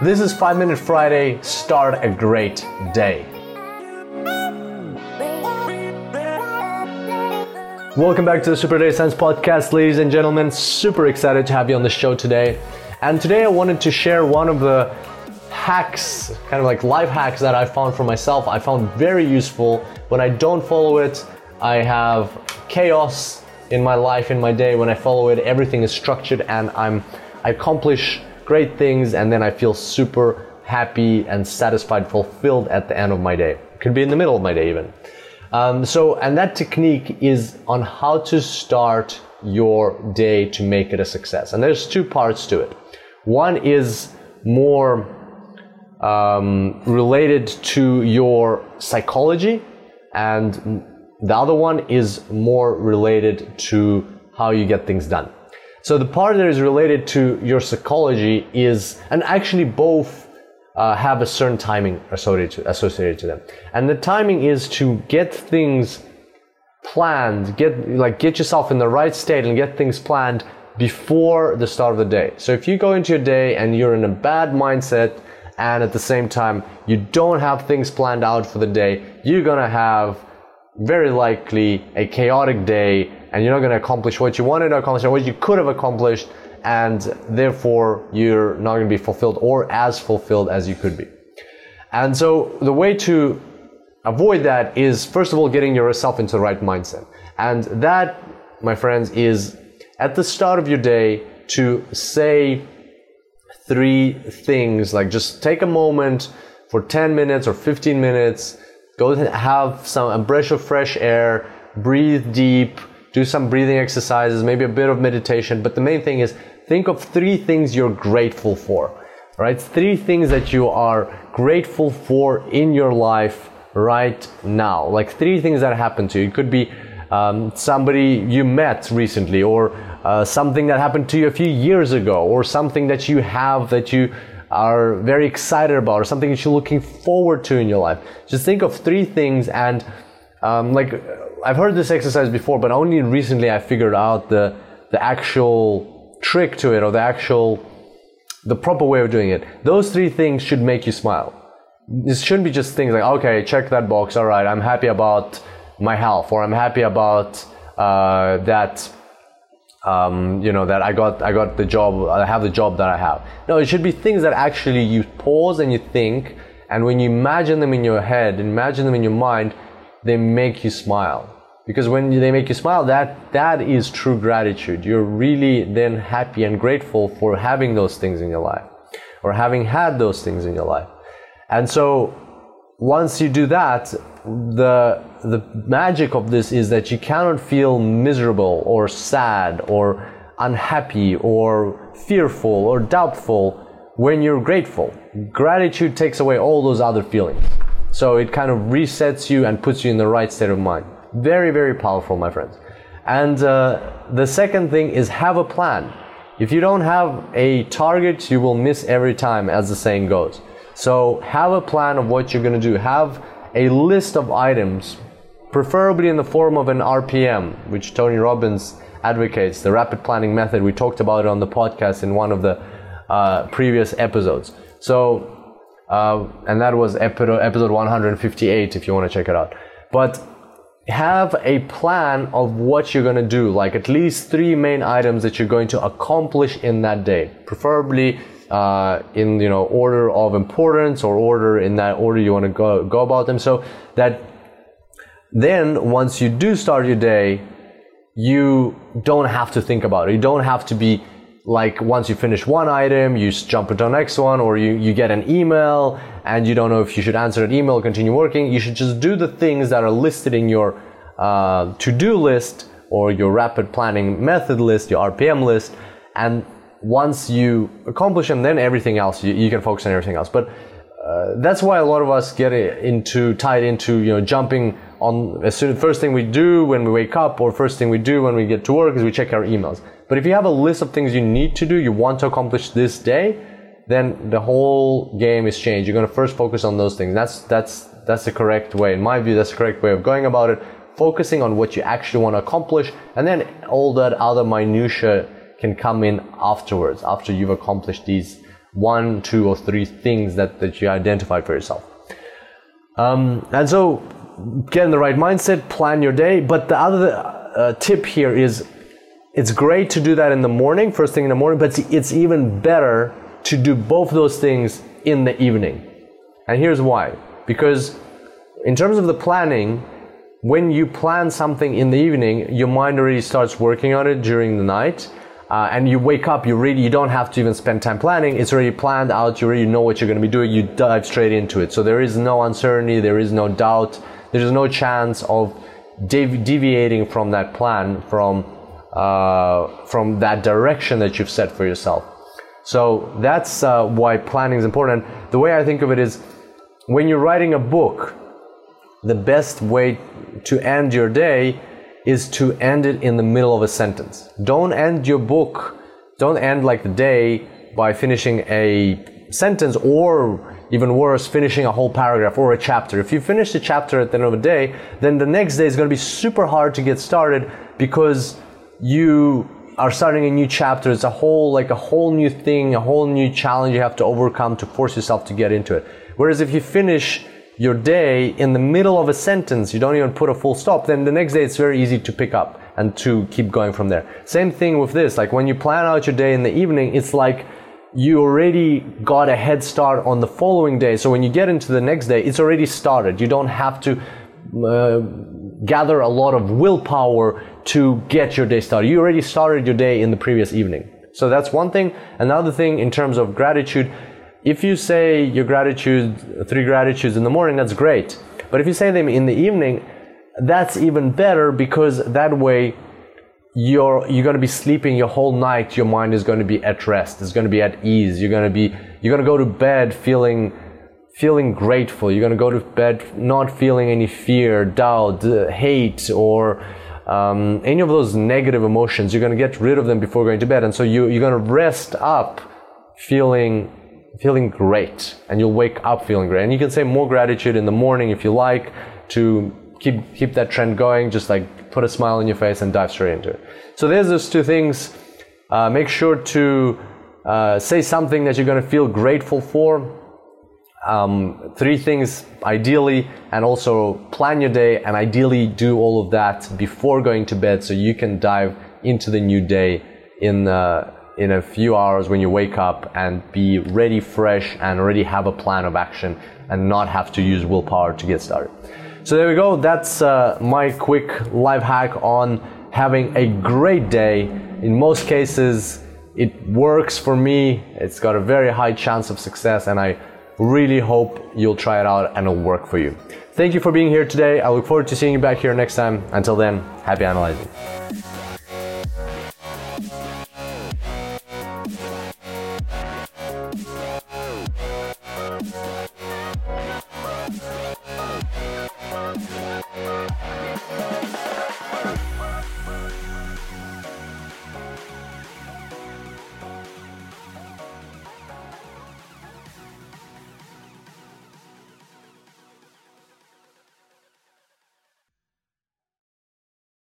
This is 5 Minute Friday. Start a great day. Welcome back to the SuperDataScience Podcast, ladies and gentlemen. Super excited to have you on the show today. And today I wanted to share one of the hacks, kind of like life hacks that I found for myself. I found very useful. When I don't follow it, I have chaos in my life, in my day. When I follow it, everything is structured and I'm I accomplish great things and then I feel super happy and satisfied, fulfilled at the end of my day. Could be in the middle of my day even. Um, so, and that technique is on how to start your day to make it a success. And there's two parts to it. One is more um, related to your psychology, and the other one is more related to how you get things done. So the part that is related to your psychology is, and actually both uh, have a certain timing associated to, associated to them. And the timing is to get things planned, get like get yourself in the right state and get things planned before the start of the day. So if you go into your day and you're in a bad mindset and at the same time you don't have things planned out for the day, you're gonna have very likely a chaotic day and you're not gonna accomplish what you wanted to accomplish or what you could have accomplished and therefore you're not going to be fulfilled or as fulfilled as you could be. And so the way to avoid that is first of all getting yourself into the right mindset. And that, my friends, is at the start of your day to say three things like just take a moment for 10 minutes or 15 minutes, go have some a breath of fresh air, breathe deep, do some breathing exercises, maybe a bit of meditation. But the main thing is think of three things you're grateful for. Right? Three things that you are grateful for in your life right now. Like three things that happened to you. It could be um, somebody you met recently, or uh, something that happened to you a few years ago, or something that you have that you are very excited about, or something that you're looking forward to in your life. Just think of three things and um, like I've heard this exercise before, but only recently I figured out the the actual trick to it or the actual the proper way of doing it. Those three things should make you smile. This shouldn't be just things like okay, check that box. All right, I'm happy about my health, or I'm happy about uh, that. Um, you know that I got I got the job I have the job that I have. No, it should be things that actually you pause and you think, and when you imagine them in your head, imagine them in your mind, they make you smile. Because when they make you smile that that is true gratitude. You're really then happy and grateful for having those things in your life or having had those things in your life. And so once you do that the the magic of this is that you cannot feel miserable or sad or unhappy or fearful or doubtful when you're grateful. Gratitude takes away all those other feelings so it kind of resets you and puts you in the right state of mind. Very, very powerful, my friends. And uh, the second thing is have a plan. If you don't have a target, you will miss every time, as the saying goes. So have a plan of what you're going to do. Have a list of items, preferably in the form of an RPM, which Tony Robbins advocates, the rapid planning method. We talked about it on the podcast in one of the uh, previous episodes. So uh, and that was episode, episode 158 if you want to check it out. But have a plan of what you're going to do, like at least three main items that you're going to accomplish in that day, preferably uh, in you know order of importance or order in that order you want to go go about them, so that then once you do start your day, you don't have to think about it. You don't have to be like once you finish one item, you jump into the next one, or you, you get an email and you don't know if you should answer that email continue working. You should just do the things that are listed in your uh, to do list or your rapid planning method list, your RPM list, and once you accomplish them, then everything else you, you can focus on everything else. But uh, that's why a lot of us get into tied into you know jumping on as soon first thing we do when we wake up or first thing we do when we get to work is we check our emails. But if you have a list of things you need to do, you want to accomplish this day, then the whole game is changed. You're going to first focus on those things. That's that's that's the correct way, in my view. That's the correct way of going about it. Focusing on what you actually want to accomplish, and then all that other minutia can come in afterwards, after you've accomplished these one, two, or three things that, that you identified for yourself. Um, and so, get in the right mindset, plan your day. But the other uh, tip here is it's great to do that in the morning, first thing in the morning, but it's even better to do both those things in the evening. And here's why. Because in terms of the planning, when you plan something in the evening, your mind already starts working on it during the night. Uh, and you wake up, you really you don't have to even spend time planning. It's already planned out. You already know what you're going to be doing. You dive straight into it. So there is no uncertainty. There is no doubt. There is no chance of devi- deviating from that plan, from uh, from that direction that you've set for yourself. So that's uh, why planning is important. The way I think of it is, when you're writing a book, the best way to end your day is to end it in the middle of a sentence. Don't end your book, don't end like the day by finishing a sentence or even worse, finishing a whole paragraph or a chapter. If you finish the chapter at the end of the day, then the next day is going to be super hard to get started because you are starting a new chapter. It's a whole, like a whole new thing, a whole new challenge you have to overcome to force yourself to get into it. Whereas if you finish your day in the middle of a sentence, you don't even put a full stop, then the next day it's very easy to pick up and to keep going from there. Same thing with this. Like when you plan out your day in the evening, it's like you already got a head start on the following day. So when you get into the next day, it's already started. You don't have to uh, gather a lot of willpower to get your day started. You already started your day in the previous evening. So that's one thing. Another thing in terms of gratitude, if you say your gratitude, three gratitudes in the morning, that's great. But if you say them in the evening, that's even better because that way you're you're going to be sleeping your whole night your mind is going to be at rest it's going to be at ease you're going to be you're going to go to bed feeling feeling grateful you're going to go to bed not feeling any fear doubt uh, hate or um, any of those negative emotions you're going to get rid of them before going to bed. And so you, you're going to rest up feeling feeling great. And you'll wake up feeling great. And you can say more gratitude in the morning if you like to keep keep that trend going. Just like put a smile on your face and dive straight into it. So there's those two things. Uh, make sure to uh, say something that you're going to feel grateful for um, three things ideally and also plan your day and ideally do all of that before going to bed so you can dive into the new day in uh, in a few hours when you wake up and be ready fresh and already have a plan of action and not have to use willpower to get started so there we go. That's uh, my quick life hack on having a great day. In most cases, it works for me. It's got a very high chance of success, and I really hope you'll try it out and it'll work for you. Thank you for being here today. I look forward to seeing you back here next time. Until then, happy analyzing.